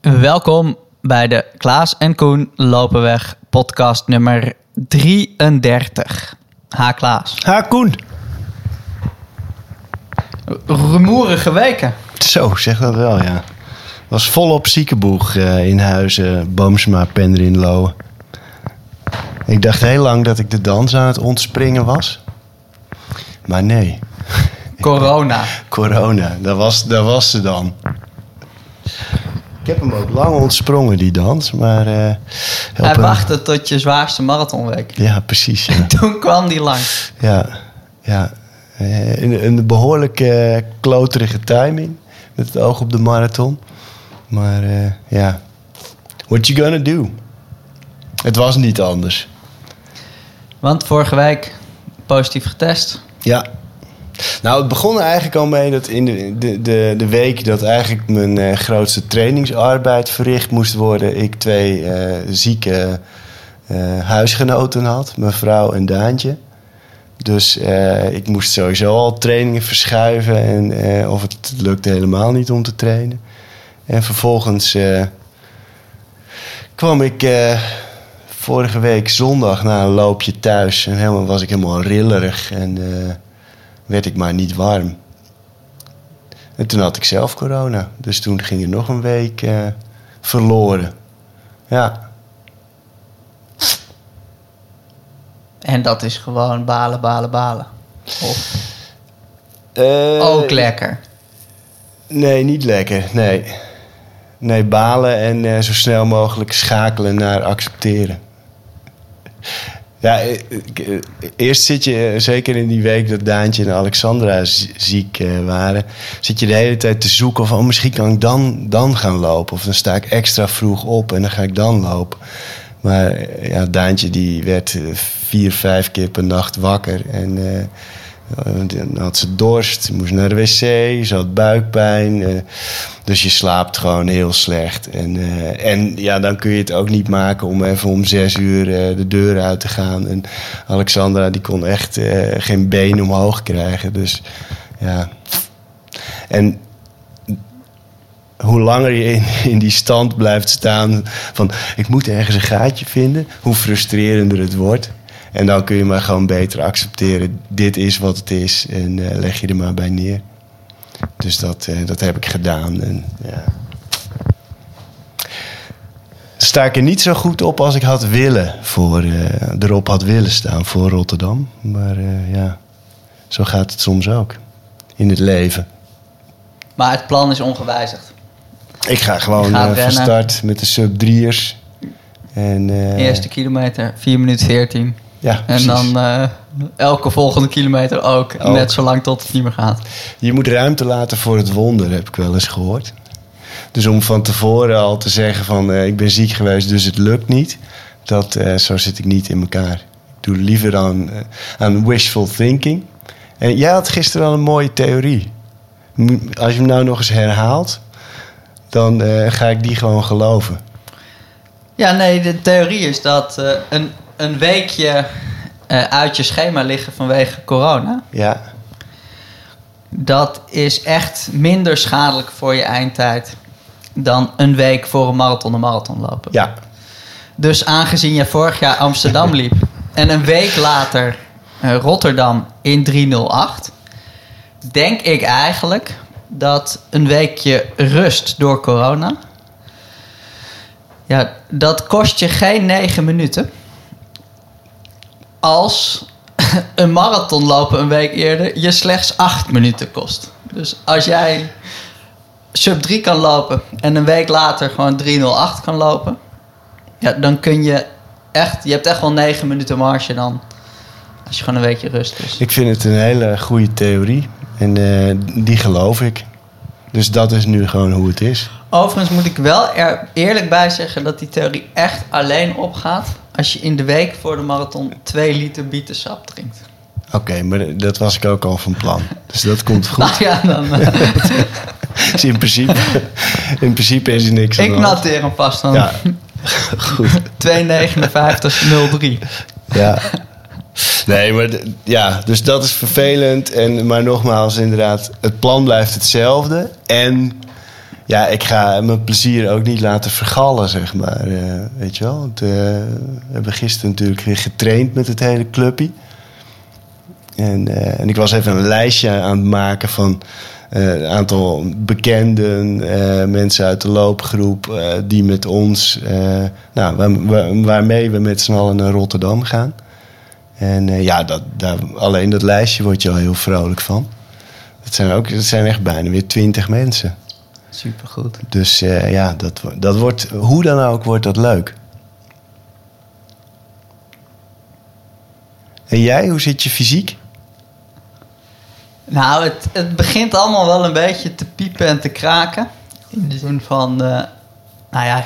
Welkom bij de Klaas en Koen Lopenweg podcast nummer 33. Ha Klaas. Ha, Koen. Rumoerige weken. Zo, zeg dat wel, ja. Was volop ziekenboeg eh, in huizen, Boomsma, Pendrin, Lowen. Ik dacht heel lang dat ik de dans aan het ontspringen was. Maar nee, Corona. corona, dat was, dat was ze dan. Ik heb hem ook lang ontsprongen, die dans, maar... eh, Hij wachtte tot je zwaarste marathonweek. Ja, precies, ja. Toen kwam die langs. Ja, ja. Eh, Een, een behoorlijk eh, kloterige timing. Met het oog op de marathon. Maar ja, what you gonna do? Het was niet anders. Want vorige week positief getest. Ja. Nou, het begon eigenlijk al mee dat in de, de, de, week dat eigenlijk mijn eh, grootste trainingsarbeid verricht moest worden, ik twee eh, zieke eh, huisgenoten had, mijn vrouw en Daantje. Dus ik moest sowieso al trainingen verschuiven en of het lukte helemaal niet om te trainen. En vervolgens kwam ik vorige week zondag na een loopje thuis en helemaal, was ik helemaal rillerig en werd ik maar niet warm. En toen had ik zelf corona, dus toen ging er nog een week eh, verloren. Ja, En dat is gewoon balen, balen, balen. Of Eh, ook lekker. Nee, niet lekker. Nee. Nee, balen en eh, zo snel mogelijk schakelen naar accepteren. Ja, eh, eh, eerst zit je, eh, zeker in die week dat Daantje en Alexandra ziek waren, zit je de hele tijd te zoeken van oh, misschien kan ik dan, dan gaan lopen. Of dan sta ik extra vroeg op en dan ga ik dan lopen. Maar ja, Daantje die werd vier, vijf keer per nacht wakker. En dan had ze dorst, moest naar de wc, ze had buikpijn. eh, dus je slaapt gewoon heel slecht. En, eh, en ja, dan kun je het ook niet maken om even om zes uur eh, de deur uit te gaan. En Alexandra die kon echt eh, geen been omhoog krijgen. Dus ja. En hoe langer je in, in die stand blijft staan van ik moet ergens een gaatje vinden, hoe frustrerender het wordt. En dan kun je maar gewoon beter accepteren, dit is wat het is en eh, leg je er maar bij neer. Dus dat, eh, dat heb ik gedaan. En, ja. Sta ik er niet zo goed op als ik had willen voor, eh, erop had willen staan voor Rotterdam. Maar ja, zo gaat het soms ook in het leven. Maar het plan is ongewijzigd. Ik ga gewoon van start met de sub 3'ers. En, eh, Eerste kilometer, 4 minuten 14. Ja, En dan eh, elke volgende kilometer ook. Ook. Net zolang tot het niet meer gaat. Je moet ruimte laten voor het wonder, heb ik wel eens gehoord. Dus om van tevoren al te zeggen van eh, ik ben ziek geweest, dus het lukt niet. Dat, eh, zo zit ik niet in elkaar. Ik doe liever aan, aan wishful thinking. En jij had gisteren wel een mooie theorie. Als je hem nou nog eens herhaalt, dan ga ik die gewoon geloven. Ja, nee, de theorie is dat een, een weekje eh, uit je schema liggen vanwege corona... Ja, dat is echt minder schadelijk voor je eindtijd... dan een week voor een marathon een marathon lopen. ja, Dus aangezien je vorig jaar Amsterdam liep... en een week later eh, Rotterdam in 308... denk ik eigenlijk dat een weekje rust door corona... Ja, dat kost je geen negen minuten. Als een marathon lopen een week eerder je slechts acht minuten kost. Dus als jij sub 3 kan lopen en een week later gewoon 308 kan lopen... Ja, dan kun je echt... Je hebt echt wel negen minuten marge dan. Als je gewoon een weekje rust is. ik vind het een hele goede theorie. En eh, die geloof ik. Dus dat is nu gewoon hoe het is. Overigens moet ik wel er eerlijk bij zeggen dat die theorie echt alleen opgaat als je in de week voor de marathon 2 liter bietensap drinkt. Oké, maar dat was ik ook al van plan. Dus dat komt goed. Nou ja, dan. eh, Dus in principe, in principe is er niks aan ik noteer hem vast dan. Ja, goed. 2,59,03. Ja. Nee, maar ja, dus dat is vervelend. En, maar nogmaals, inderdaad, het plan blijft hetzelfde. En ja, ik ga mijn plezier ook niet laten vergallen, zeg maar. eh, weet je wel? Want, eh, we hebben gisteren natuurlijk getraind met het hele clubje. En, eh, en ik was even een lijstje aan het maken van een aantal bekenden, mensen uit de loopgroep die met ons, nou, waar, waar- waarmee we met z'n allen naar Rotterdam gaan. En ja, dat, daar, alleen dat lijstje word je al heel vrolijk van. Het zijn, ook, het zijn echt bijna weer twintig mensen. Supergoed. Dus eh, ja, dat, dat wordt, hoe dan ook, wordt dat leuk. En jij, hoe zit je fysiek? Nou, het, het begint allemaal wel een beetje te piepen en te kraken. In de zin van, eh, nou ja,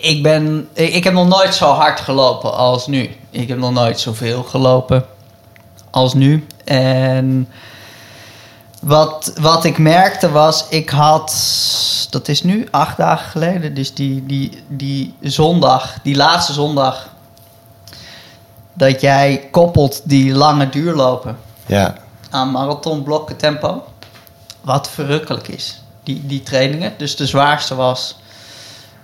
ik ben, ik, ik heb nog nooit zo hard gelopen als nu. Ik heb nog nooit zoveel gelopen als nu. En wat, wat ik merkte was, ik had, dat is nu acht dagen geleden, dus die, die, die zondag, die laatste zondag, dat jij koppelt die lange duurlopen Ja, aan marathonblokken tempo. Wat verrukkelijk is. Die, die trainingen. Dus de zwaarste was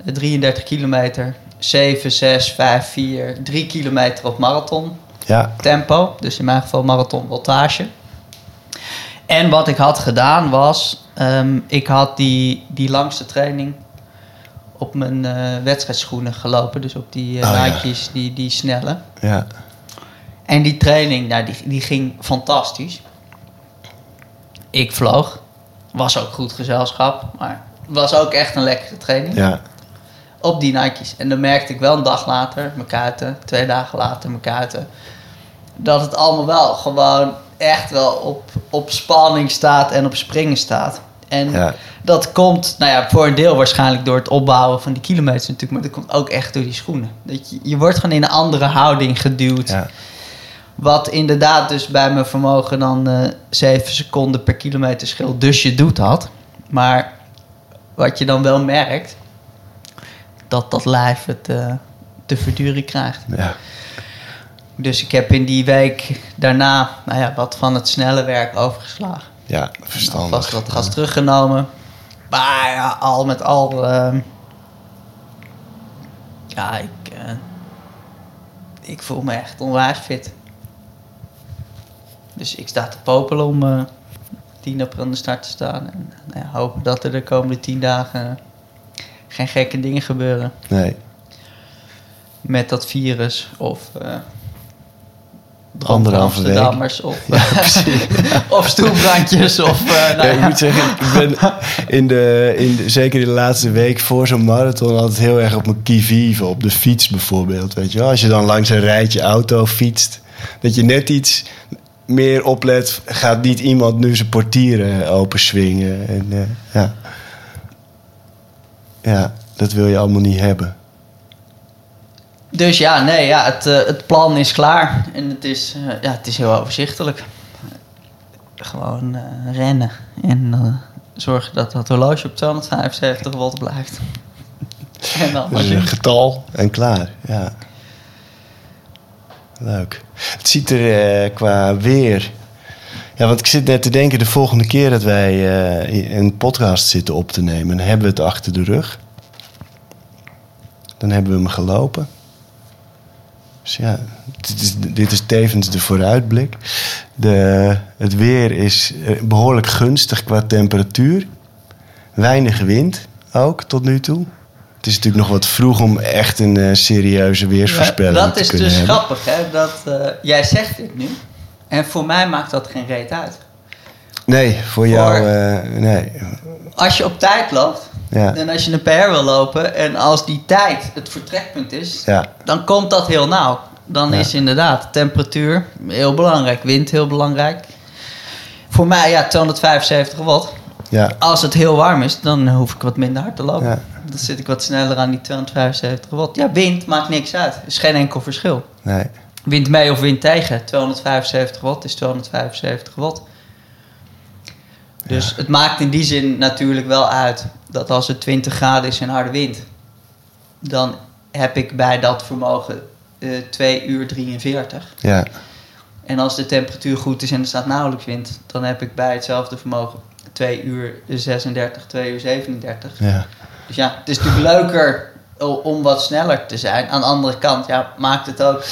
eh, 33 kilometer. 7, 6, 5, 4, 3 kilometer op marathon ja, tempo. Dus in mijn geval marathon voltage. En wat ik had gedaan was... ehm, ik had die, die langste training op mijn eh, wedstrijdschoenen gelopen. Dus op die Oh, ja. Nike's, die, die snelle. ja, En die training, nou, die, die ging fantastisch. Ik vloog. Was ook goed gezelschap. Maar was ook echt een lekkere training. ja, Op die Nike's. En dan merkte ik wel een dag later, mijn kuiten. Twee dagen later, mijn kuiten. Dat het allemaal wel gewoon echt wel op, op spanning staat en op springen staat. En ja, dat komt, nou ja, voor een deel waarschijnlijk door het opbouwen van die kilometers natuurlijk. Maar dat komt ook echt door die schoenen. Dat je, je wordt gewoon in een andere houding geduwd. ja, Wat inderdaad dus bij mijn vermogen dan eh 7 seconden per kilometer scheelt. Dus je doet dat. Maar wat je dan wel merkt, dat dat lijf het eh, te verduren krijgt. ja, Dus ik heb in die week daarna nou ja, wat van het snelle werk overgeslagen. ja, verstandig. Vast wat gas teruggenomen. Maar ja, al met al... ehm, ja, ik, eh, ik voel me echt onwijs fit. Dus ik sta te popelen om eh 10 april aan de start te staan. En nou ja, hopen dat er de komende 10 dagen geen gekke dingen gebeuren Nee, met dat virus. Of week. Amsterdammers. Of, of stoelbrandjes. Of, eh, nou Ja, ik moet zeggen, ik ben in de, in de, zeker in de laatste week voor zo'n marathon altijd heel erg op mijn kivive, op de fiets bijvoorbeeld. Weet je wel? Als je dan langs een rijtje auto fietst, dat je net iets meer oplet, gaat niet iemand nu zijn portieren openswingen. En, eh, ja. ja, dat wil je allemaal niet hebben. Dus ja, nee, ja, het, eh, het plan is klaar. En het is, eh, ja, het is heel overzichtelijk. Gewoon eh, rennen. En eh, zorgen dat dat horloge op 275 volt blijft. en dan Dus je... een getal en klaar. Ja. Leuk. Het ziet er qua weer. Ja, want ik zit net te denken, de volgende keer dat wij een podcast zitten op te nemen, dan hebben we het achter de rug. Dan hebben we hem gelopen. Dus ja, dit is, dit is tevens de vooruitblik. De, het weer is eh, behoorlijk gunstig qua temperatuur. Weinig wind ook tot nu toe. Het is natuurlijk nog wat vroeg om echt een eh, serieuze weersvoorspelling Ja, dat te is kunnen dus hebben. grappig, hè? Dat, eh, jij zegt dit nu. En voor mij maakt dat geen reet uit. Nee, voor Voor- jou, nee. Als je op tijd loopt, Ja, en als je een PR wil lopen... en als die tijd het vertrekpunt is... ja, dan komt dat heel nauw. Dan Ja. is inderdaad temperatuur heel belangrijk, wind heel belangrijk. Voor mij, ja, 275 watt. ja, Als het heel warm is, dan hoef ik wat minder hard te lopen. Ja. Dan zit ik wat sneller aan die 275 watt. Ja, wind maakt niks uit. is geen enkel verschil. nee. Wind mee of wind tegen. 275 watt is 275 watt. Dus het maakt in die zin natuurlijk wel uit dat als het 20 graden is en harde wind, dan heb ik bij dat vermogen eh 2 uur 43. Ja, En als de temperatuur goed is en er staat nauwelijks wind, dan heb ik bij hetzelfde vermogen 2 uur 36, 2 uur 37. Ja. Dus ja, het is natuurlijk leuker om wat sneller te zijn. Aan de andere kant, ja, maakt het ook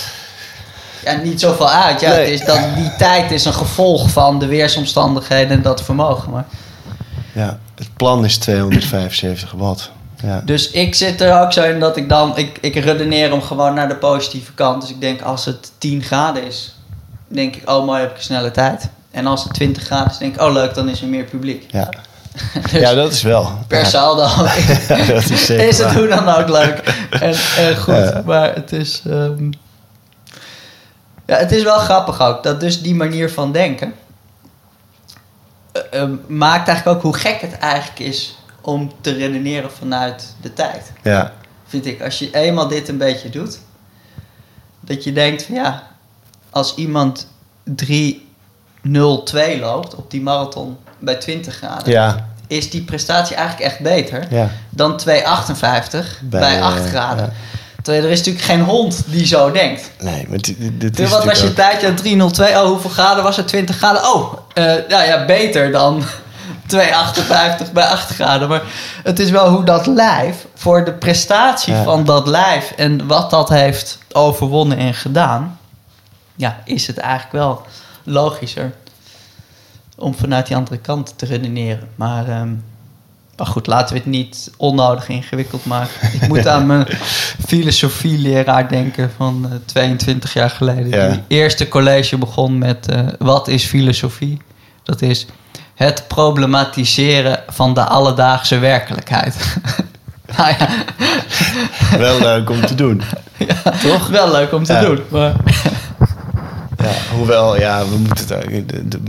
ja, niet zoveel uit. Ja, Nee. het is dat die tijd is een gevolg van de weersomstandigheden en dat vermogen. Maar, ja. Het plan is 275 watt. Ja. dus ik zit er ook zo in dat ik dan, ik, ik redeneer hem gewoon naar de positieve kant. Dus ik denk als het 10 graden is, denk ik, oh mooi, heb ik een snelle tijd. En als het 20 graden is, denk ik, oh leuk, dan is er meer publiek. Ja. Dus ja, dat is wel. per saldo Ja, dat is zeker is het waar. hoe dan ook leuk en, en goed. Ja. Maar het is, ehm, ja, het is wel grappig ook dat dus die manier van denken eh, eh, maakt eigenlijk ook hoe gek het eigenlijk is om te redeneren vanuit de tijd. Ja. Vind ik, als je eenmaal dit een beetje doet, dat je denkt van ja, als iemand 3.02 loopt op die marathon bij 20 graden, Ja. is die prestatie eigenlijk echt beter Ja. dan 2,58 bij, Bij, 8 eh, graden. ja. Terwijl er is natuurlijk geen hond die zo denkt. Nee, maar dit, dit is wat was je tijdje 302? Oh, hoeveel graden was het? 20 graden? Oh, eh, nou ja, beter dan 2,58 bij 8 graden. Maar het is wel hoe dat lijf, voor de prestatie Ja. van dat lijf en wat dat heeft overwonnen en gedaan, ja, is het eigenlijk wel logischer om vanuit die andere kant te redeneren. Maar, ehm, maar goed, laten we het niet onnodig ingewikkeld maken. Ik moet aan mijn filosofieleraar denken van eh, 22 jaar geleden. Ja. Die eerste college begon met eh, wat is filosofie? Dat is het problematiseren van de alledaagse werkelijkheid. nou ja, wel, leuk om te doen. toch? Wel leuk om te Ja. doen. Maar Ja, hoewel, ja, we moeten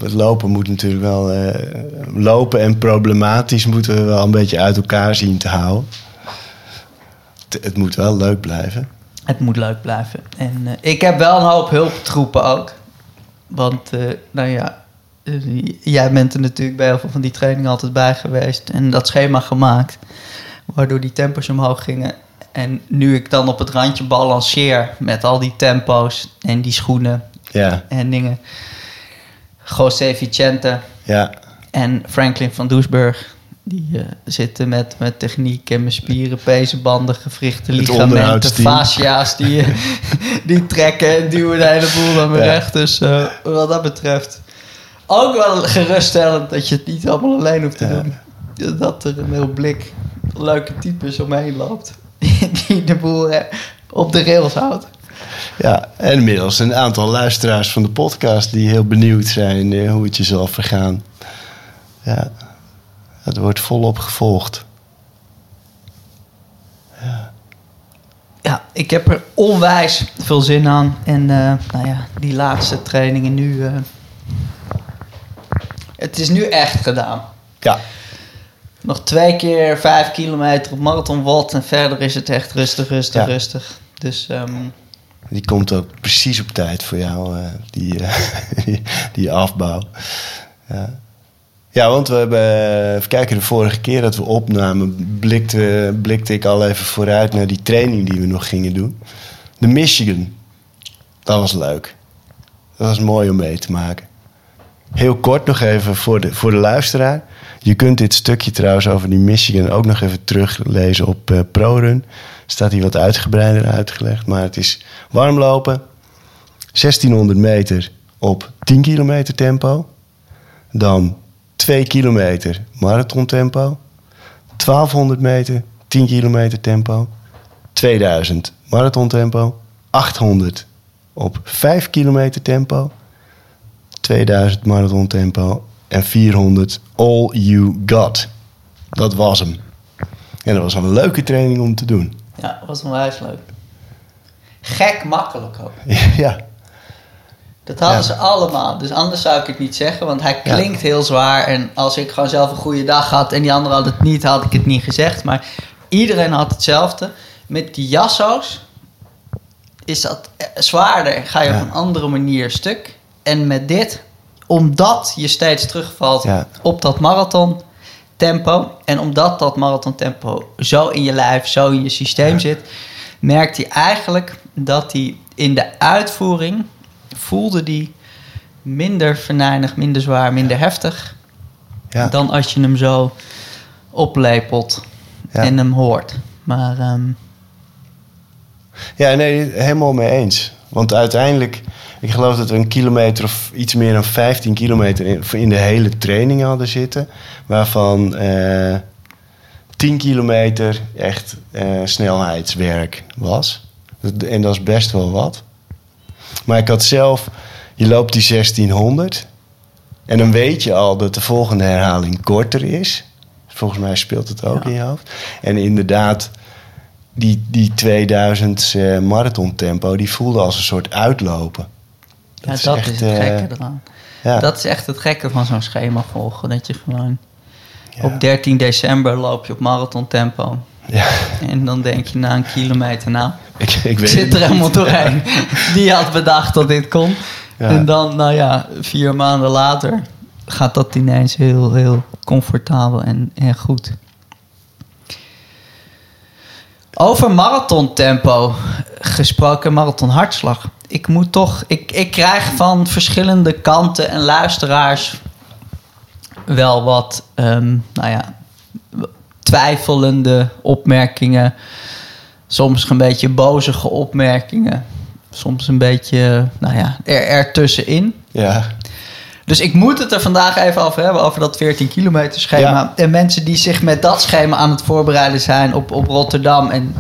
het, lopen moet natuurlijk wel... eh, lopen en problematisch moeten we wel een beetje uit elkaar zien te houden. Het, moet wel leuk blijven. Het moet leuk blijven. En eh, ik heb wel een hoop hulptroepen ook. Want, eh, nou ja, jij bent er natuurlijk bij heel veel van die trainingen altijd bij geweest. En dat schema gemaakt. Waardoor die tempo's omhoog gingen. En nu ik dan op het randje balanceer met al die tempo's en die schoenen Ja, en dingen. José Vicente ja, en Franklin van Doesburg. Die eh, zitten met, met techniek en mijn spieren, pezenbanden, gewrichten, ligamenten, fascia's. Die, eh, die trekken en duwen de hele boel naar me Ja. recht. Dus eh, wat dat betreft ook wel geruststellend dat je het niet allemaal alleen hoeft te Ja. doen. Dat er een heel blik leuke types omheen loopt. Die de boel op de rails houdt. Ja. En inmiddels een aantal luisteraars van de podcast... die heel benieuwd zijn eh, hoe het je zal vergaan. Ja, het wordt volop gevolgd. Ja, ik heb er onwijs veel zin aan. En eh, nou ja, die laatste trainingen nu. eh, het is nu echt gedaan. Ja, Nog twee keer vijf kilometer op marathon wat en verder is het echt rustig, rustig, Ja. rustig. Dus ehm, Die komt ook precies op tijd voor jou, eh, die, eh, die, die afbouw. Ja. ja, want we hebben, even kijken, de vorige keer dat we opnamen, blikte, blikte ik al even vooruit naar die training die we nog gingen doen. De Michigan, dat was leuk. Dat was mooi om mee te maken. Heel kort nog even voor de, voor de luisteraar. Je kunt dit stukje trouwens over die Michigan ook nog even teruglezen op eh, ProRun. Staat hier wat uitgebreider uitgelegd. Maar het is warmlopen. 1600 meter op 10 kilometer tempo. Dan 2 kilometer marathon tempo. 1200 meter 10 kilometer tempo. 2000 marathon tempo. 800 op 5 kilometer tempo. 2000 marathon tempo en 400 all you got. Dat was hem. En dat was een leuke training om te doen. Ja, was onwijs leuk. Gek makkelijk ook. ja, Dat hadden Ja. ze allemaal. Dus anders zou ik het niet zeggen, want hij Ja. klinkt heel zwaar. En als ik gewoon zelf een goede dag had en die andere had het niet, had ik het niet gezegd. Maar iedereen had hetzelfde. Met die jasso's is dat eh, zwaarder. Ga je Ja. op een andere manier stuk. En met dit, omdat je steeds terugvalt op dat marathon tempo. En omdat dat marathon tempo zo in je lijf, zo in je systeem Ja. zit, merkt hij eigenlijk dat hij in de uitvoering voelde die minder venijnig, minder zwaar, minder heftig. Ja. dan als je hem zo oplepelt en hem hoort. Maar ehm, Ja, nee, helemaal mee eens. Want uiteindelijk, ik geloof dat we een kilometer of iets meer dan 15 kilometer in, in de hele training hadden zitten. Waarvan eh 10 kilometer echt eh, snelheidswerk was. En dat is best wel wat. Maar ik had zelf, je loopt die 1600. En dan weet je al dat de volgende herhaling korter is. Volgens mij speelt het ook Ja. in je hoofd. En inderdaad, die, die 2000 eh marathon tempo, die voelde als een soort uitlopen. ja, is dat echt, is het eh, gekke eraan. Ja, Dat is echt het gekke van zo'n schema volgen. Dat je gewoon ja. op 13 december loop je op marathon tempo. Ja, En dan denk je na een kilometer, nou, ik, ik weet zit er helemaal doorheen. Die had bedacht dat dit kon. En dan, nou ja, vier maanden later gaat dat ineens heel, heel comfortabel en, en goed. Over marathontempo gesproken, marathonhartslag. Ik moet toch, ik, ik krijg van verschillende kanten en luisteraars wel wat, ehm, nou ja, twijfelende opmerkingen. Soms een beetje bozige opmerkingen. Soms een beetje, nou ja, er, ertussenin. Ja, Dus ik moet het er vandaag even over hebben, over dat 14 kilometer schema. Ja. En mensen die zich met dat schema aan het voorbereiden zijn op, op Rotterdam. En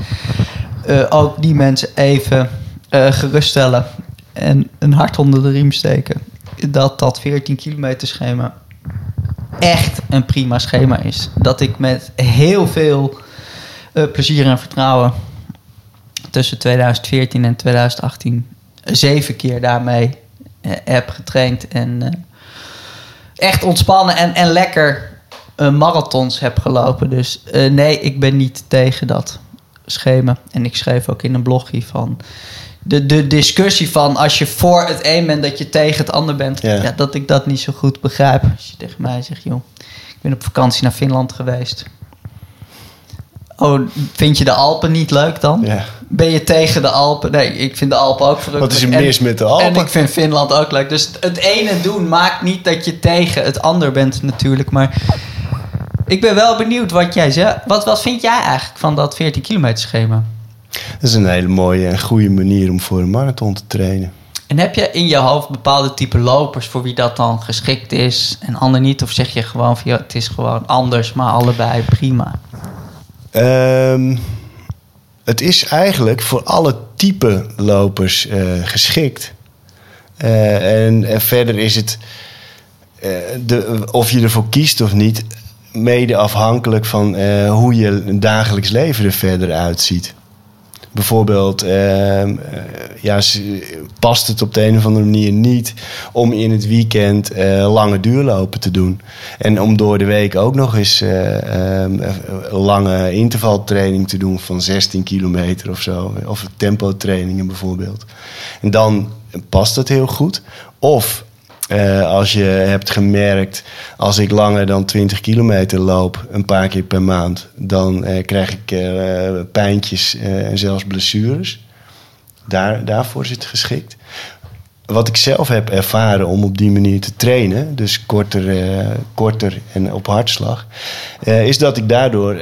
eh, ook die mensen even eh, geruststellen en een hart onder de riem steken. Dat dat 14 kilometer schema echt een prima schema is. Dat ik met heel veel eh, plezier en vertrouwen tussen 2014 en 2018 zeven keer daarmee heb getraind. En echt ontspannen en, en lekker eh, marathons heb gelopen. Dus eh, nee, ik ben niet tegen dat schema. En ik schreef ook in een blogje van... De, de discussie van als je voor het een bent dat je tegen het ander bent. Ja. Ja. dat ik dat niet zo goed begrijp. Als je tegen mij zegt, joh, ik ben op vakantie naar Finland geweest. Oh, vind je de Alpen niet leuk dan? ja. Ben je tegen de Alpen? Nee, ik vind de Alpen ook verrukkelijk. Wat is er En- mis met de Alpen? En ik vind Finland ook leuk. Dus het ene doen maakt niet dat je tegen het ander bent natuurlijk. Maar ik ben wel benieuwd wat jij zegt. Wat, wat vind jij eigenlijk van dat 14 kilometer schema? Dat is een hele mooie en goede manier om voor een marathon te trainen. En heb je in je hoofd bepaalde type lopers voor wie dat dan geschikt is en ander niet? Of zeg je gewoon van ja, het is gewoon anders, maar allebei prima? Ehm, het is eigenlijk voor alle type lopers eh, geschikt. Eh, en, verder is het, eh, de, of je ervoor kiest of niet, mede afhankelijk van hoe je dagelijks leven er verder uitziet. Bijvoorbeeld, ehm, eh, ja, past het op de een of andere manier niet om in het weekend eh, lange duurlopen te doen. En om door de week ook nog eens eh, ehm, eh, lange intervaltraining te doen van 16 kilometer of zo. Of tempotrainingen bijvoorbeeld. En dan past het heel goed. Of eh, als je hebt gemerkt, als ik langer dan 20 kilometer loop, een paar keer per maand, dan eh, krijg ik eh, pijntjes en zelfs blessures. Daar, daarvoor is het geschikt. Wat ik zelf heb ervaren om op die manier te trainen, dus korter, korter en op hartslag, is dat ik daardoor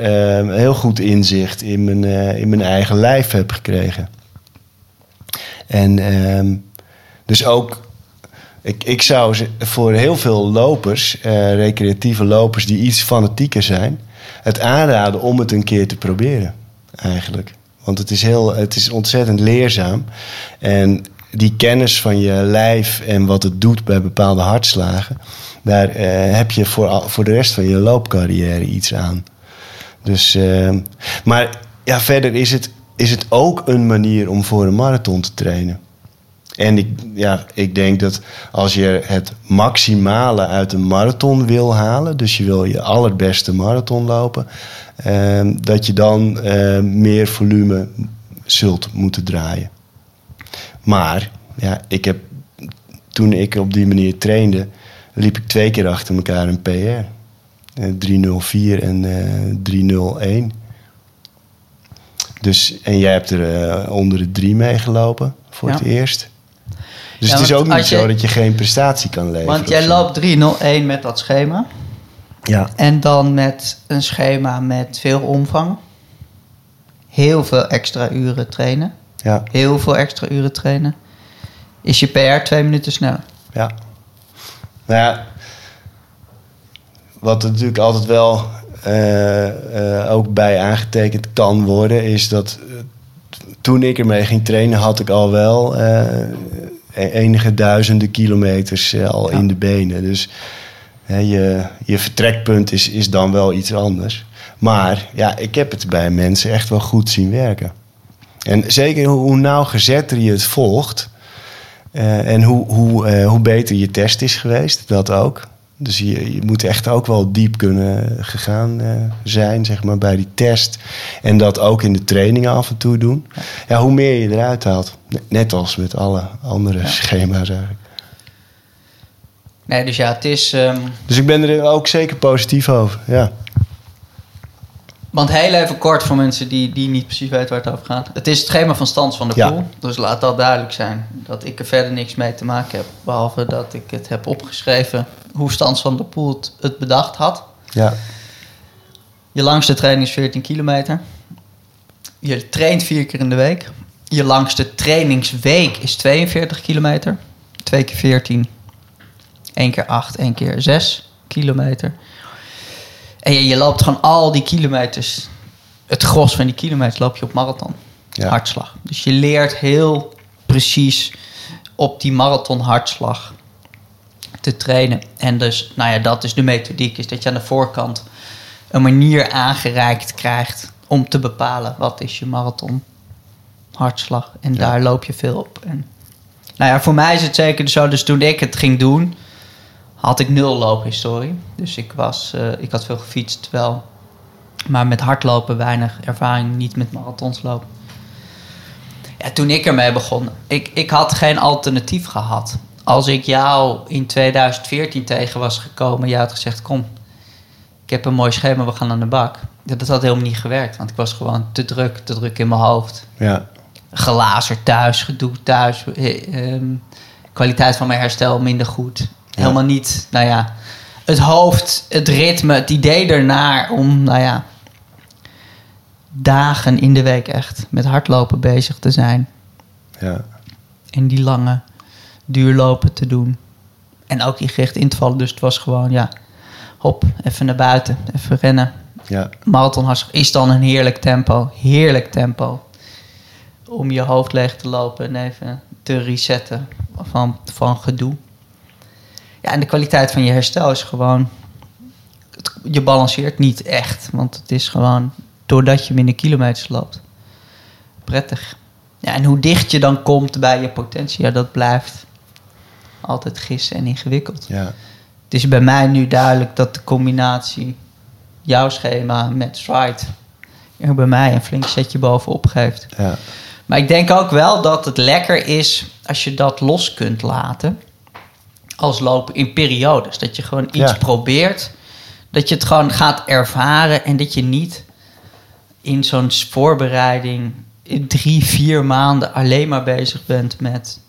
heel goed inzicht in mijn, in mijn eigen lijf heb gekregen. En ehm, dus ook ik, ik zou voor heel veel lopers, eh, recreatieve lopers die iets fanatieker zijn, het aanraden om het een keer te proberen. Eigenlijk. Want het is, heel, het is ontzettend leerzaam. En die kennis van je lijf en wat het doet bij bepaalde hartslagen, daar eh, heb je voor, voor de rest van je loopcarrière iets aan. Dus, eh, maar ja, verder is het, is het ook een manier om voor een marathon te trainen. En ik, ja, ik denk dat als je het maximale uit een marathon wil halen, dus je wil je allerbeste marathon lopen, ehm, dat je dan eh, meer volume zult moeten draaien. Maar ja, ik heb, toen ik op die manier trainde, liep ik twee keer achter elkaar een PR. Eh, 304 en eh 301. Dus, en jij hebt er eh, onder de drie meegelopen voor Ja. het eerst. Dus Ja, het is ook niet je- zo dat je geen prestatie kan leveren. Want jij loopt 301 met dat schema. Ja. En dan met een schema met veel omvang. Heel veel extra uren trainen. Ja. Heel veel extra uren trainen. Is je PR twee minuten sneller. Ja. Nou ja, wat er natuurlijk altijd wel eh, eh, ook bij aangetekend kan worden, is dat eh, toen ik ermee ging trainen, had ik al wel enige duizenden kilometers eh, al Ja. in de benen. Dus hè, je, je vertrekpunt is, is dan wel iets anders. Maar ja, ik heb het bij mensen echt wel goed zien werken. En zeker hoe, hoe nauwgezetter je het volgt, eh, en hoe, hoe, eh, hoe beter je test is geweest, dat ook. Dus je, je moet echt ook wel diep kunnen gegaan eh, zijn, zeg maar, bij die test. En dat ook in de trainingen af en toe doen. Ja, hoe meer je eruit haalt. Net als met alle andere schema's eigenlijk. Nee, dus ja, het is... ehm, Dus ik ben er ook zeker positief over, ja. Want heel even kort voor mensen die, die niet precies weten waar het over gaat. Het is het schema van Stans van de Ja. Poel. Dus laat dat duidelijk zijn. Dat ik er verder niks mee te maken heb. Behalve dat ik het heb opgeschreven hoe Stans van de Poel het, het bedacht had. Ja, Je langste training is 14 kilometer. Je traint vier keer in de week. Je langste trainingsweek is 42 kilometer. Twee keer 14. Eén keer 8, één keer 6 kilometer. En je, je loopt gewoon al die kilometers. Het gros van die kilometers loop je op marathon. Ja. Hartslag. Dus je leert heel precies op die marathon hartslag te trainen. En dus, nou ja, dat is de methodiek. Is dat je aan de voorkant een manier aangereikt krijgt om te bepalen wat is je marathon hartslag. En Ja. daar loop je veel op. En, nou ja, voor mij is het zeker zo. Dus toen ik het ging doen, had ik nul loophistorie. Dus ik, was, eh, ik had veel gefietst wel. Maar met hardlopen weinig ervaring, niet met marathons lopen. Ja, toen ik ermee begon, ik, ik had geen alternatief gehad. Als ik jou in 2014 tegen was gekomen, jij had gezegd: Kom, ik heb een mooi schema, we gaan aan de bak. Dat had helemaal niet gewerkt, want ik was gewoon te druk, te druk in mijn hoofd. ja, Glazer thuis, gedoe thuis, eh, ehm, kwaliteit van mijn herstel minder goed. Helemaal niet, nou ja, het hoofd, het ritme, het idee ernaar om, nou ja, dagen in de week echt met hardlopen bezig te zijn. ja, En die lange duurlopen te doen. En ook die gericht in te vallen. Dus het was gewoon, ja, hop, even naar buiten, even rennen. ja, Marathon is dan een heerlijk tempo. Heerlijk tempo. Om je hoofd leeg te lopen en even te resetten van, van gedoe. Ja, en de kwaliteit van je herstel is gewoon... het- je balanceert niet echt. Want het is gewoon doordat je minder kilometers loopt. Prettig. Ja, en hoe dicht je dan komt bij je potentie, ja, dat blijft altijd gissen en ingewikkeld. ja, Het is bij mij nu duidelijk dat de combinatie jouw schema met Stride er bij mij een flink setje bovenop geeft. ja, Maar ik denk ook wel dat het lekker is als je dat los kunt laten als lopen in periodes. Dat je gewoon iets Ja. probeert, dat je het gewoon gaat ervaren en dat je niet in zo'n voorbereiding in drie, vier maanden alleen maar bezig bent met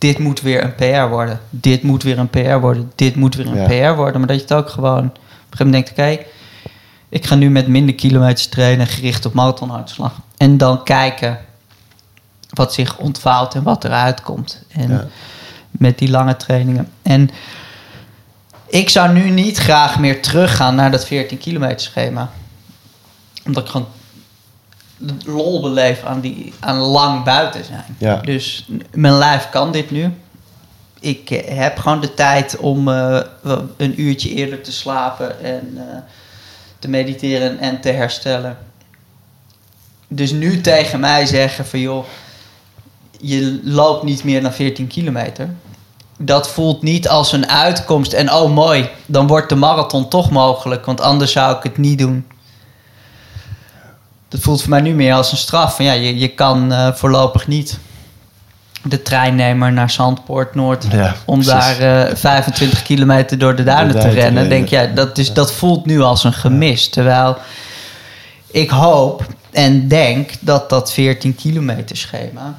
dit moet weer een PR worden, dit moet weer een PR worden, dit moet weer een Ja. PR worden. Maar dat je het ook gewoon op een gegeven moment denkt, oké, ik ga nu met minder kilometers trainen, gericht op marathonhartslag. En dan kijken wat zich ontvouwt en wat eruit komt. En Ja. met die lange trainingen. En ik zou nu niet graag meer teruggaan naar dat 14 kilometer schema. Omdat ik gewoon lol beleef aan, die, aan lang buiten zijn. Ja. Dus mijn lijf kan dit nu. Ik eh, heb gewoon de tijd om eh, een uurtje eerder te slapen en eh, te mediteren en te herstellen. Dus nu tegen mij zeggen van joh, je loopt niet meer dan 14 kilometer. Dat voelt niet als een uitkomst en oh mooi, dan wordt de marathon toch mogelijk, want anders zou ik het niet doen. Dat voelt voor mij nu meer als een straf. Van ja, je, je kan eh, voorlopig niet de trein nemen naar Zandpoort Noord Ja, om precies. daar eh, 25 kilometer door de duinen te de duinen te rennen. rennen. Denk ja, dat, is, dat voelt nu als een gemis. Terwijl ik hoop en denk dat dat 14 kilometer schema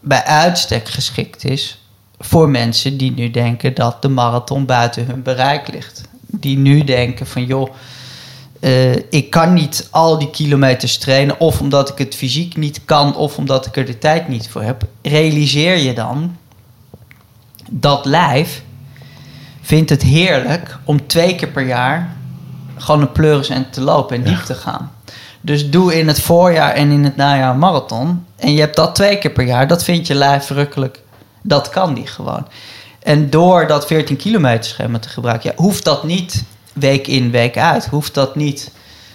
bij uitstek geschikt is voor mensen die nu denken dat de marathon buiten hun bereik ligt. die nu denken van joh, eh, ik kan niet al die kilometers trainen, of omdat ik het fysiek niet kan, of omdat ik er de tijd niet voor heb. Realiseer je dan dat lijf vindt het heerlijk om twee keer per jaar gewoon een pleuris en te lopen en diep te gaan. Dus doe in het voorjaar en in het najaar een marathon. En je hebt dat twee keer per jaar. Dat vindt je lijf verrukkelijk. Dat kan die gewoon. En door dat 14 kilometer schema te gebruiken, ja, hoeft dat niet week in, week uit. Hoeft dat niet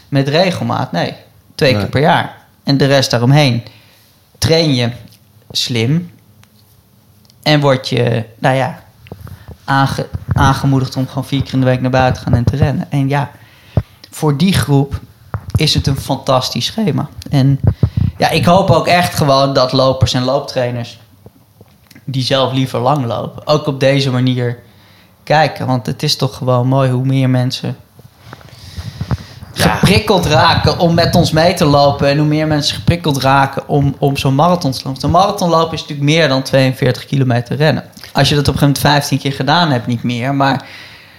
met regelmaat. Nee, twee Nee. keer per jaar. En de rest daaromheen. Train je slim. En word je, nou ja, aange- aangemoedigd om gewoon vier keer in de week naar buiten te gaan en te rennen. En ja, voor die groep is het een fantastisch schema. En ja, ik hoop ook echt gewoon dat lopers en looptrainers die zelf liever lang lopen, ook op deze manier kijken. Want het is toch gewoon mooi hoe meer mensen geprikkeld raken om met ons mee te lopen. En hoe meer mensen geprikkeld raken om, om zo'n marathon te lopen. Een marathonlopen is natuurlijk meer dan 42 kilometer rennen. Als je dat op een gegeven moment 15 keer gedaan hebt, niet meer. Maar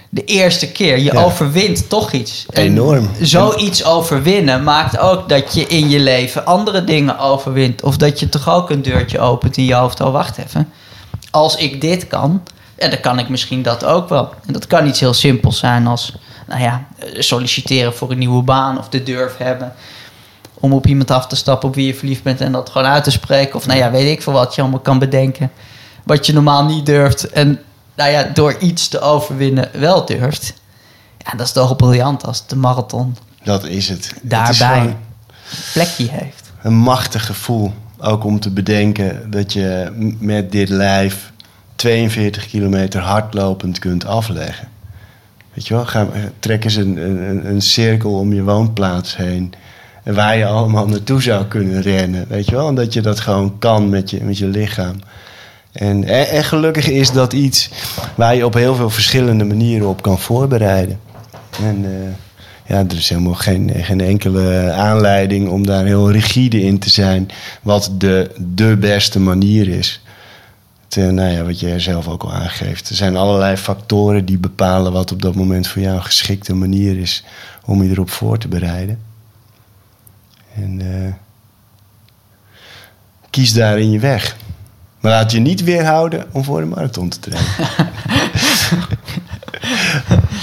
de eerste keer, je Ja. overwint toch iets. En Enorm. Zoiets overwinnen maakt ook dat je in je leven andere dingen overwint. Of dat je toch ook een deurtje opent in je hoofd. Oh, wacht even. Als ik dit kan, ja, dan kan ik misschien dat ook wel. En dat kan iets heel simpels zijn als nou ja, solliciteren voor een nieuwe baan of de durf hebben om op iemand af te stappen op wie je verliefd bent en dat gewoon uit te spreken. Of nou ja, weet ik veel wat je allemaal kan bedenken. Wat je normaal niet durft. En nou ja, door iets te overwinnen wel durft. Ja, dat is toch briljant als de marathon Dat is het. Het is daarbij plekje heeft. een machtig gevoel. Ook om te bedenken dat je met dit lijf 42 kilometer hardlopend kunt afleggen. Weet je wel, ga, trek eens een, een, een cirkel om je woonplaats heen. En waar je allemaal naartoe zou kunnen rennen. Weet je wel, en dat je dat gewoon kan met je, met je lichaam. En, en, en gelukkig is dat iets waar je op heel veel verschillende manieren op kan voorbereiden. En eh, ja, er is helemaal geen, geen enkele aanleiding om daar heel rigide in te zijn. Wat de, de beste manier is. Het, eh, nou ja, wat je zelf ook al aangeeft. Er zijn allerlei factoren die bepalen wat op dat moment voor jou een geschikte manier is om je erop voor te bereiden. En eh, kies daarin je weg. Maar laat je niet weerhouden om voor de marathon te trainen.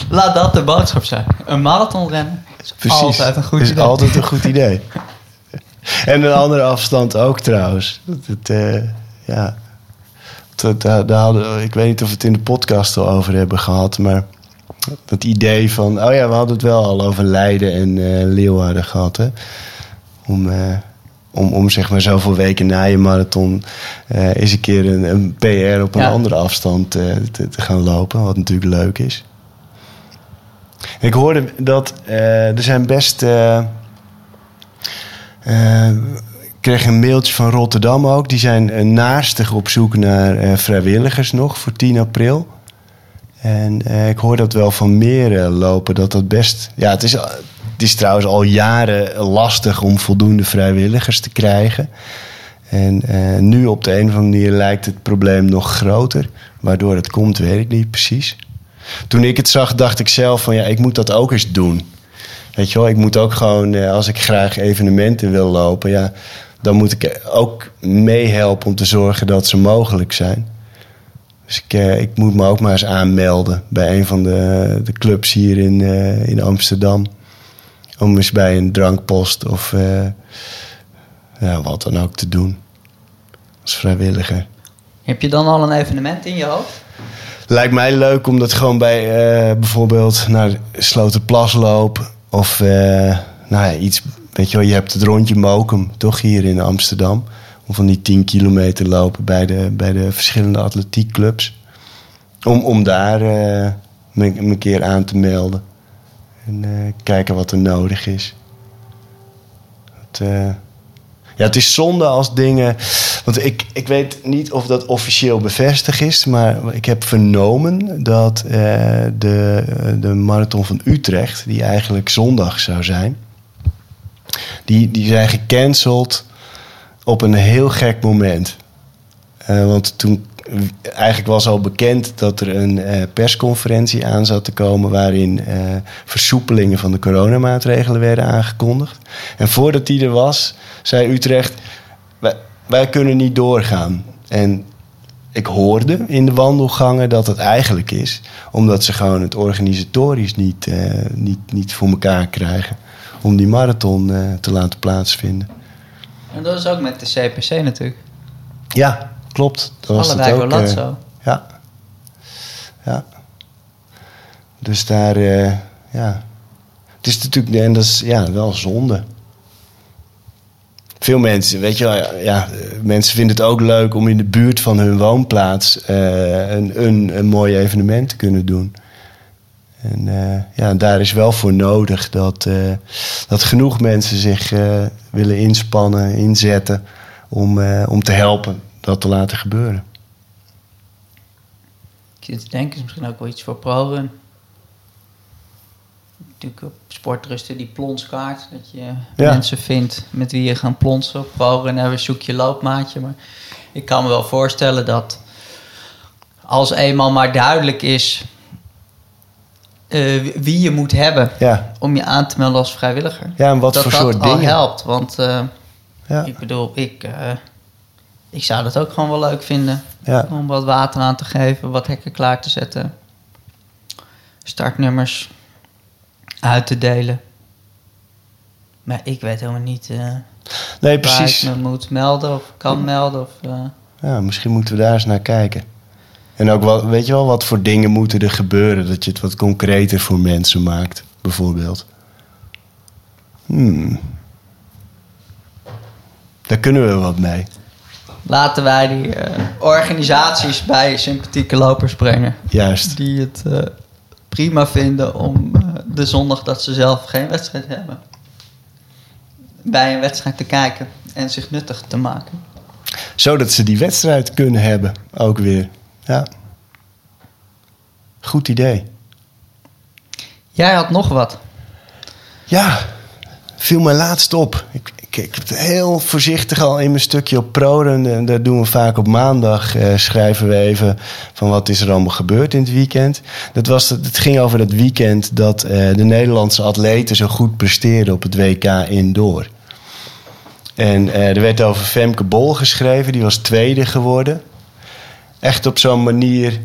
Laat dat de boodschap zijn. Een marathon rennen is altijd een goed is idee. altijd een goed idee. en een andere afstand ook trouwens. Dat het, eh, ja. Dat, daar, daar hadden, ik weet niet of we het in de podcast al over hebben gehad, maar dat idee van, oh ja, we hadden het wel al over Leiden en eh Leeuwarden gehad, hè? Om, eh, om, om zeg maar zoveel weken na je marathon eh eens een keer een, een PR op een Ja. andere afstand eh, te, te gaan lopen, wat natuurlijk leuk is. Ik hoorde dat eh, er zijn best. Kreeg een mailtje van Rotterdam ook. Die zijn eh, naastig op zoek naar eh, vrijwilligers nog voor 10 april. En eh, ik hoor dat wel van meer lopen. Dat dat best. Ja, het is, het is trouwens al jaren lastig om voldoende vrijwilligers te krijgen. En nu op de een of andere manier lijkt het probleem nog groter. Waardoor het komt, weet ik niet precies. Toen ik het zag, dacht ik zelf van ja, ik moet dat ook eens doen. Weet je wel, ik moet ook gewoon, als ik graag evenementen wil lopen, ja, dan moet ik ook meehelpen om te zorgen dat ze mogelijk zijn. Dus ik, eh, ik moet me ook maar eens aanmelden bij een van de, de clubs hier in, eh, in Amsterdam. Om eens bij een drankpost of eh, ja, wat dan ook te doen. Als vrijwilliger. Heb je dan al een evenement in je hoofd? Lijkt mij leuk om dat gewoon bij bijvoorbeeld naar Sloterplas loop. Of nou ja, iets, weet je wel, je hebt het rondje Mokum, toch hier in Amsterdam. Om van die 10 kilometer lopen bij de, bij de verschillende atletiekclubs. Om, om daar eh, me, een keer aan te melden. En eh, kijken wat er nodig is. Het, eh, ja, het is zonde als dingen. Want ik, ik weet niet of dat officieel bevestigd is. Maar ik heb vernomen dat de, de marathon van Utrecht, die eigenlijk zondag zou zijn. Die, die zijn gecanceld op een heel gek moment. Eh, want toen eigenlijk was al bekend dat er een eh, persconferentie aan zat te komen waarin eh, versoepelingen van de coronamaatregelen werden aangekondigd. En voordat die er was, zei Utrecht: wij, wij kunnen niet doorgaan. En ik hoorde in de wandelgangen dat het eigenlijk is omdat ze gewoon het organisatorisch niet, niet, niet voor elkaar krijgen om die marathon eh, te laten plaatsvinden. En dat is ook met de CPC natuurlijk. Ja, klopt. Dat was Allebei het ook. wel eh, zo. ja. Ja. Dus daar, eh, ja. Het is natuurlijk, en dat is ja, wel zonde. Veel mensen, weet je wel, ja, mensen vinden het ook leuk om in de buurt van hun woonplaats een, een, een mooi evenement te kunnen doen. En eh, ja, daar is wel voor nodig dat, eh, dat genoeg mensen zich eh, willen inspannen, inzetten om, om te helpen dat te laten gebeuren. Ik zit te denken, is misschien ook wel iets voor ProRun. Natuurlijk op sportrusten die plonskaart. Dat je Ja. mensen vindt met wie je gaan plonsen. Op ProRun hebben we zoek je loopmaatje. Maar ik kan me wel voorstellen dat als eenmaal maar duidelijk is eh, wie je moet hebben Ja, om je aan te melden als vrijwilliger. ja en wat dat voor dat soort dingen. helpt. Want eh, Ja, ik bedoel, ik, eh, ik zou dat ook gewoon wel leuk vinden. ja. Om wat water aan te geven, wat hekken klaar te zetten. Startnummers uit te delen. Maar ik weet helemaal niet Nee, waar precies. ik me moet melden of kan melden. Of, Ja, misschien moeten we daar eens naar kijken. En ook wel, weet je wel, wat voor dingen moeten er gebeuren? Dat je het wat concreter voor mensen maakt, bijvoorbeeld. Hmm. Daar kunnen we wat mee. laten wij die eh, organisaties bij sympathieke lopers brengen. Juist. Die het eh, prima vinden om eh, de zondag dat ze zelf geen wedstrijd hebben. Bij een wedstrijd te kijken en zich nuttig te maken. Zodat ze die wedstrijd kunnen hebben, ook weer. Ja. Goed idee. Jij had nog wat. Ja, viel mij laatst op. Ik, ik, ik heb het heel voorzichtig al in mijn stukje op Proden. En dat doen we vaak op maandag. eh, schrijven we even van wat is er allemaal gebeurd in het weekend. Dat was, het het ging over dat weekend dat eh, de Nederlandse atleten zo goed presteerden op het WK Indoor. En eh, er werd over Femke Bol geschreven. Die was tweede geworden. Echt op zo'n manier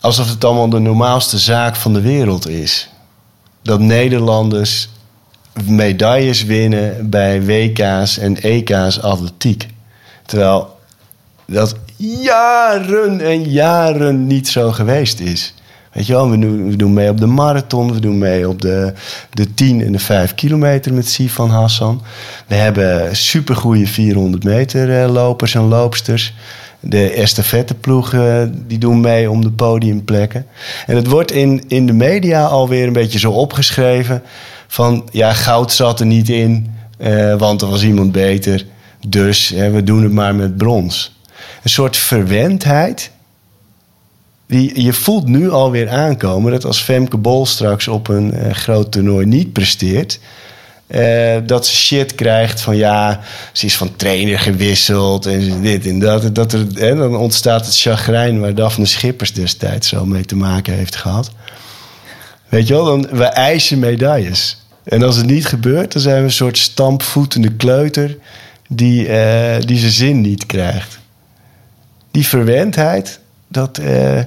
alsof het allemaal de normaalste zaak van de wereld is dat Nederlanders medailles winnen bij WK's en EK's atletiek. Terwijl dat jaren en jaren niet zo geweest is. Weet je wel, we doen, we doen mee op de marathon, we doen mee op de, de 10 en de 5 kilometer met Sifan Hassan. We hebben supergoeie 400 meter eh, lopers en loopsters. De estafetteploegen die doen mee om de podiumplekken. En het wordt in, in de media alweer een beetje zo opgeschreven... van ja, goud zat er niet in, eh, want er was iemand beter. Dus hè, we doen het maar met brons. Een soort verwendheid... Die, je voelt nu alweer aankomen dat als Femke Bol straks op een eh, groot toernooi niet presteert... eh, dat ze shit krijgt van ja, ze is van trainer gewisseld en dit en dat. dat er, dan ontstaat het chagrijn waar Daphne Schippers destijds zo mee te maken heeft gehad. Weet je wel, dan, we eisen medailles. En als het niet gebeurt, dan zijn we een soort stampvoetende kleuter die, eh, die zijn zin niet krijgt. Die verwendheid, dat. eh,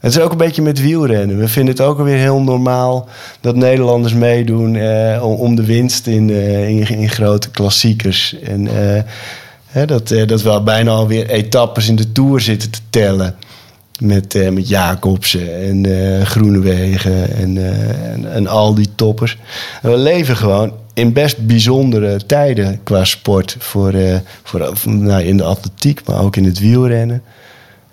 het is ook een beetje met wielrennen. We vinden het ook alweer heel normaal dat Nederlanders meedoen eh, om, de winst in, eh, in, in grote klassiekers. En eh, hè, dat, eh, dat we al bijna alweer etappes in de Tour zitten te tellen. Met, met Jacobsen en Groenewegen en, en, en al die toppers. We leven gewoon in best bijzondere tijden qua sport. Voor, voor, nou, in de atletiek, maar ook in het wielrennen.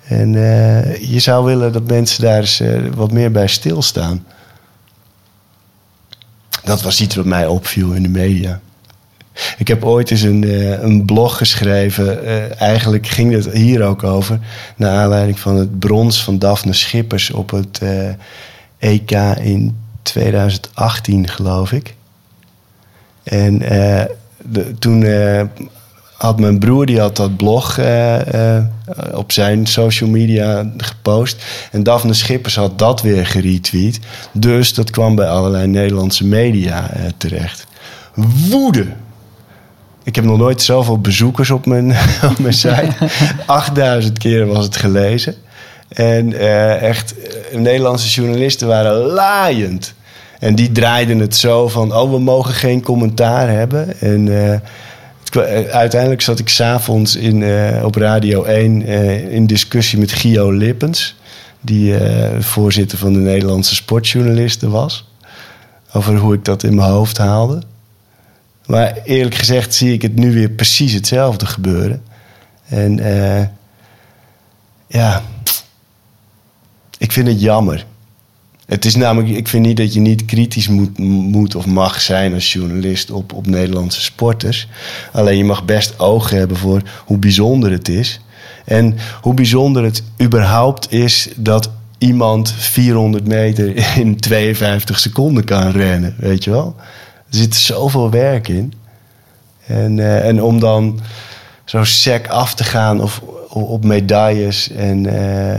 En eh, je zou willen dat mensen daar eens eh, wat meer bij stilstaan. Dat was iets wat mij opviel in de media. Ik heb ooit eens een, eh, een blog geschreven. eigenlijk ging het hier ook over. Naar aanleiding van het brons van Daphne Schippers op het EK in 2018, geloof ik. En de, toen had mijn broer die had dat blog eh, eh, op zijn social media gepost. En Daphne Schippers had dat weer geretweet. Dus dat kwam bij allerlei Nederlandse media eh, terecht. Woede. Ik heb nog nooit zoveel bezoekers op mijn, op mijn site. 8000 keer was het gelezen. En echt, Nederlandse journalisten waren laaiend. En die draaiden het zo van: oh, we mogen geen commentaar hebben. En uiteindelijk zat ik s'avonds in, eh, op Radio 1 eh, in discussie met Gio Lippens, die eh, voorzitter van de Nederlandse sportjournalisten was. Over hoe ik dat in mijn hoofd haalde. Maar eerlijk gezegd zie ik het nu weer precies hetzelfde gebeuren. En eh, ja, ik vind het jammer. Het is namelijk, ik vind niet dat je niet kritisch moet, moet of mag zijn als journalist op, op Nederlandse sporters. Alleen je mag best oog hebben voor hoe bijzonder het is. En hoe bijzonder het überhaupt is dat iemand 400 meter in 52 seconden kan rennen, weet je wel? Er zit zoveel werk in. En, eh, en om dan zo sec af te gaan of op medailles en,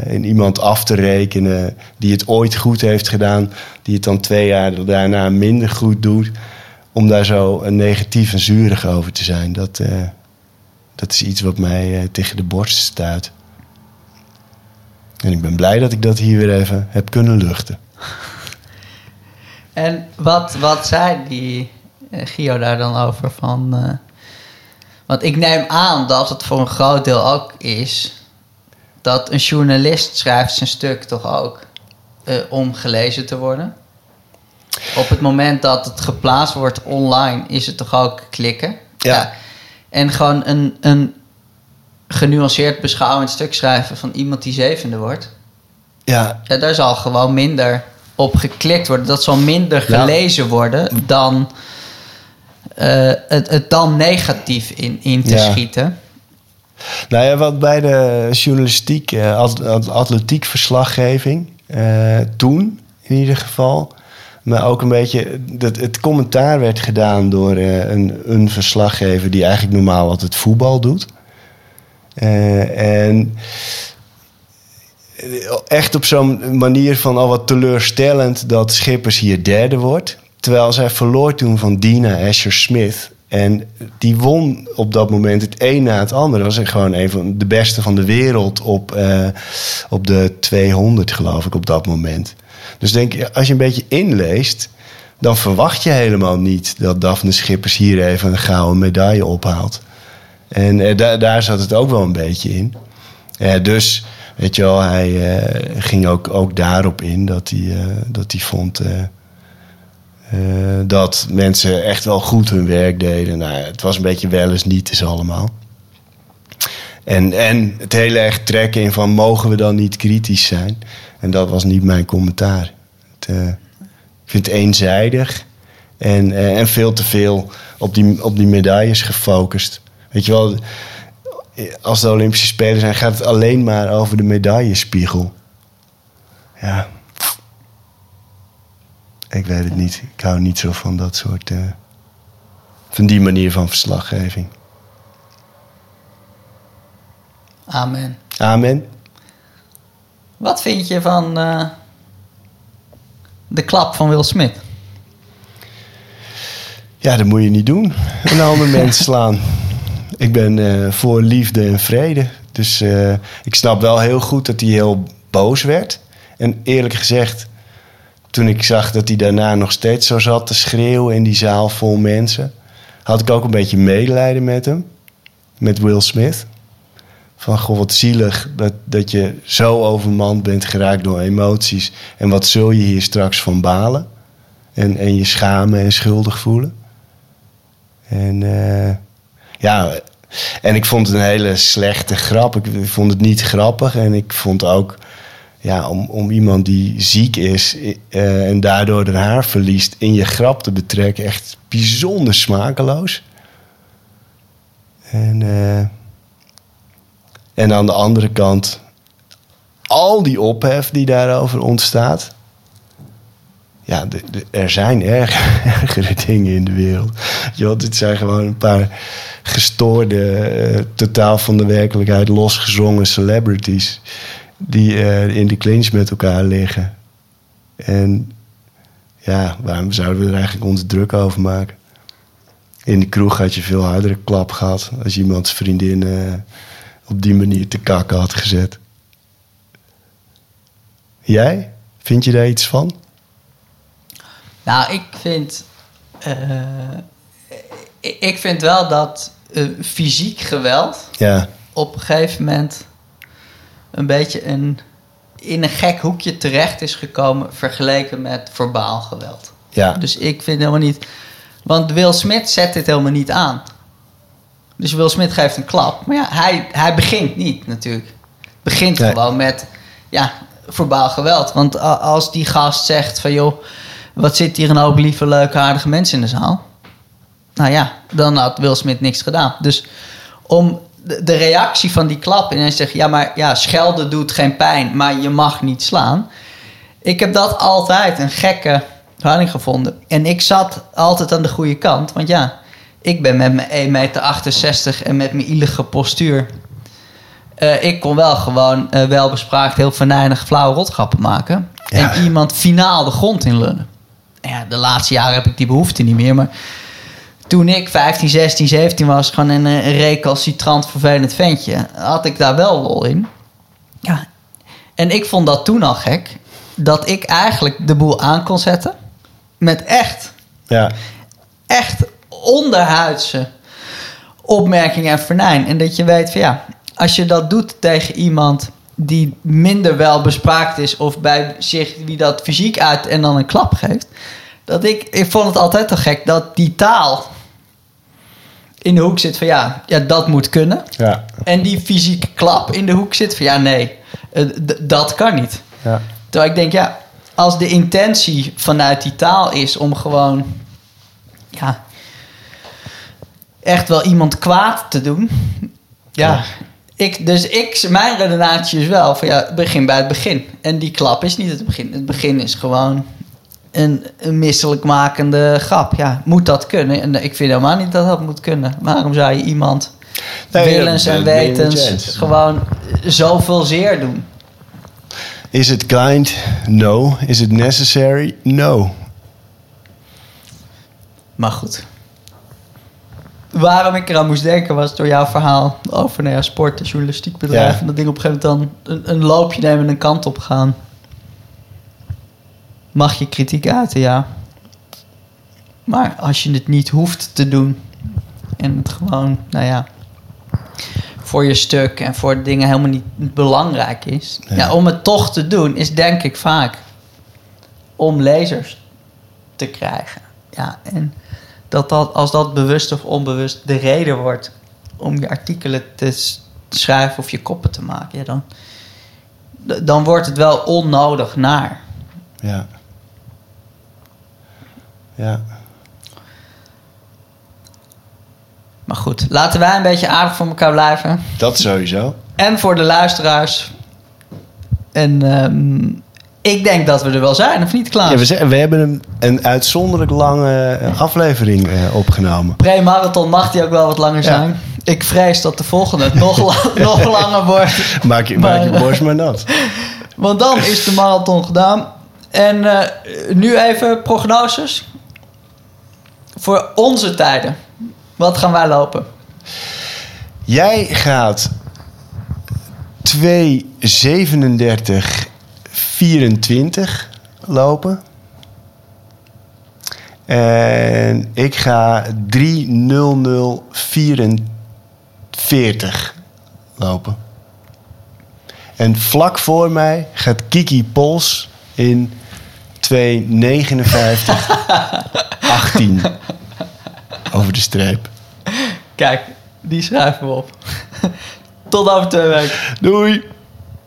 en iemand af te rekenen die het ooit goed heeft gedaan, die het dan twee jaar daarna minder goed doet, om daar zo negatief en zuurig over te zijn, dat, eh, dat is iets wat mij eh, tegen de borst stuit. En ik ben blij dat ik dat hier weer even heb kunnen luchten. En wat, wat zei die Gio daar dan over? Van, want ik neem aan dat het voor een groot deel ook is dat een journalist schrijft zijn stuk toch ook eh, om gelezen te worden. Op het moment dat het geplaatst wordt online, is het toch ook klikken. Ja. En gewoon een, een genuanceerd beschouwend stuk schrijven van iemand die zevende wordt. Ja, Ja, daar zal gewoon minder op geklikt worden. Dat zal minder Ja. gelezen worden dan eh, het, het dan negatief in, in te Ja. schieten. Nou ja, wat bij de journalistiek, eh, at- at- atletiekverslaggeving, eh, toen in ieder geval. Maar ook een beetje, dat, het commentaar werd gedaan door eh, een, een verslaggever die eigenlijk normaal altijd voetbal doet. Eh, en echt op zo'n manier van al wat teleurstellend dat Schippers hier derde wordt. Terwijl zij verloor toen van Dina Asher Smith. En die won op dat moment het een na het andere. Was gewoon een van de beste van de wereld op, eh, op de 200, geloof ik, op dat moment. Dus denk je, als je een beetje inleest, dan verwacht je helemaal niet dat Daphne Schippers hier even een gouden medaille ophaalt. En eh, da- daar zat het ook wel een beetje in. Eh, dus, weet je wel, hij ging ook, ook daarop in dat hij, dat hij vond eh, dat mensen echt wel goed hun werk deden. Nou, het was een beetje wel eens niet eens allemaal. En, en het hele echt trekken in van mogen we dan niet kritisch zijn? En dat was niet mijn commentaar. Het, eh, ik vind het eenzijdig en, eh, en veel te veel op die, op die medailles gefocust. Weet je wel, als de Olympische Spelen zijn, gaat het alleen maar over de medaillespiegel. Ja. Ik weet het niet. Ik hou niet zo van dat soort. eh, van die manier van verslaggeving. Amen. Amen. Wat vind je van eh, de klap van Will Smith? Ja, dat moet je niet doen. Een ander mens slaan. Ik ben eh, voor liefde en vrede. Dus ik snap wel heel goed dat hij heel boos werd. En eerlijk gezegd, toen ik zag dat hij daarna nog steeds zo zat te schreeuwen in die zaal vol mensen, had ik ook een beetje medelijden met hem. Met Will Smith. Van goh, wat zielig dat, dat je zo overmand bent geraakt door emoties. En wat zul je hier straks van balen? En, en je schamen en schuldig voelen. En eh, ja, en ik vond het een hele slechte grap. Ik vond het niet grappig. En ik vond ook, ja, om, om iemand die ziek is eh, en daardoor haar haar verliest in je grap te betrekken, echt bijzonder smakeloos. En, eh, en aan de andere kant, al die ophef die daarover ontstaat. Ja, er zijn erg, ergere dingen in de wereld. Wel, dit zijn gewoon een paar gestoorde, eh, totaal van de werkelijkheid losgezongen celebrities. Die eh, in de clinch met elkaar liggen. En ja, waarom zouden we er eigenlijk ons druk over maken? In de kroeg had je veel hardere klap gehad als iemands vriendin eh, op die manier te kakken had gezet. Jij? Vind je daar iets van? Nou, ik vind. eh, ik- vind wel dat fysiek geweld Ja, op een gegeven moment een beetje een, in een gek hoekje terecht is gekomen vergeleken met verbaal geweld. ja, Dus ik vind helemaal niet. Want Will Smith zet dit helemaal niet aan. Dus Will Smith geeft een klap. Maar ja, hij, hij begint niet natuurlijk. Begint Nee. gewoon met ja, verbaal geweld. Want als die gast zegt van joh, wat zit hier een hoop lieve, leuke, aardige mensen in de zaal. Nou ja, dan had Will Smith niks gedaan. Dus om de, de reactie van die klap en hij zegt ja, maar ja, schelden doet geen pijn, maar je mag niet slaan. Ik heb dat altijd een gekke houding gevonden. En ik zat altijd aan de goede kant. Want ja, ik ben met mijn 1,68 meter en met mijn ielige postuur. eh, ik kon wel gewoon eh, welbespraakt heel venijnig flauwe rotgrappen maken. Ja. En iemand finaal de grond in lullen. En Ja, de laatste jaren heb ik die behoefte niet meer. Maar toen ik 15, 16, 17 was, gewoon een, een recalcitrant vervelend ventje, had ik daar wel lol in. Ja, en ik vond dat toen al gek. Dat ik eigenlijk de boel aan kon zetten. Met echt, ja, echt onderhuidse opmerkingen en vernijn. En dat je weet van ja, als je dat doet tegen iemand die minder wel bespraakt is. Of bij zich wie dat fysiek uit en dan een klap geeft. Dat ik, ik vond het altijd al gek dat die taal in de hoek zit van ja, ja dat moet kunnen. ja, En die fysieke klap in de hoek zit van ja, nee, dat kan niet. ja. Terwijl ik denk, ja, als de intentie vanuit die taal is om gewoon, ja, echt wel iemand kwaad te doen. Ja, Ja. Ik, dus ik, mijn redenatie is wel van ja, begin bij het begin. En die klap is niet het begin. Het begin is gewoon een, een misselijkmakende grap. Ja, moet dat kunnen? En ik vind helemaal niet dat dat moet kunnen. Waarom zou je iemand Nee, willens en wetens gewoon zoveel zeer doen? Is it kind? No. Is it necessary? No. Maar goed. Waarom ik eraan moest denken was door jouw verhaal over nou ja, sport en journalistiek bedrijf. Ja. En dat ding op een gegeven moment dan een, een loopje nemen en een kant op gaan. Mag je kritiek uiten, ja. Maar als je het niet hoeft te doen en het gewoon, nou ja, voor je stuk en voor dingen helemaal niet belangrijk is. Ja. Ja. om het toch te doen is denk ik vaak om lezers te krijgen. Ja, en dat dat, als dat bewust of onbewust de reden wordt om je artikelen te schrijven of je koppen te maken, ja, dan, dan wordt het wel onnodig naar. Ja. Ja. Maar goed, laten wij een beetje aardig voor elkaar blijven. Dat sowieso. En voor de luisteraars. En ehm, ik denk dat we er wel zijn, of niet, Klaas? Ja, we, zijn- we hebben een, een uitzonderlijk lange eh, aflevering eh, opgenomen. Pre-marathon mag die ook wel wat langer Ja. zijn. Ik vrees dat de volgende nog, la- nog langer wordt. Maak je, maak je borst maar nat. Want dan is de marathon gedaan. En eh, nu even prognoses. Voor onze tijden. Wat gaan wij lopen? Jij gaat 2.37, 24 lopen. En ik ga 3.00, 44 lopen. En vlak voor mij gaat Kiki Pols in 2.59, 18 over de streep. Kijk, die schrijven we op. Tot over twee weken. Doei!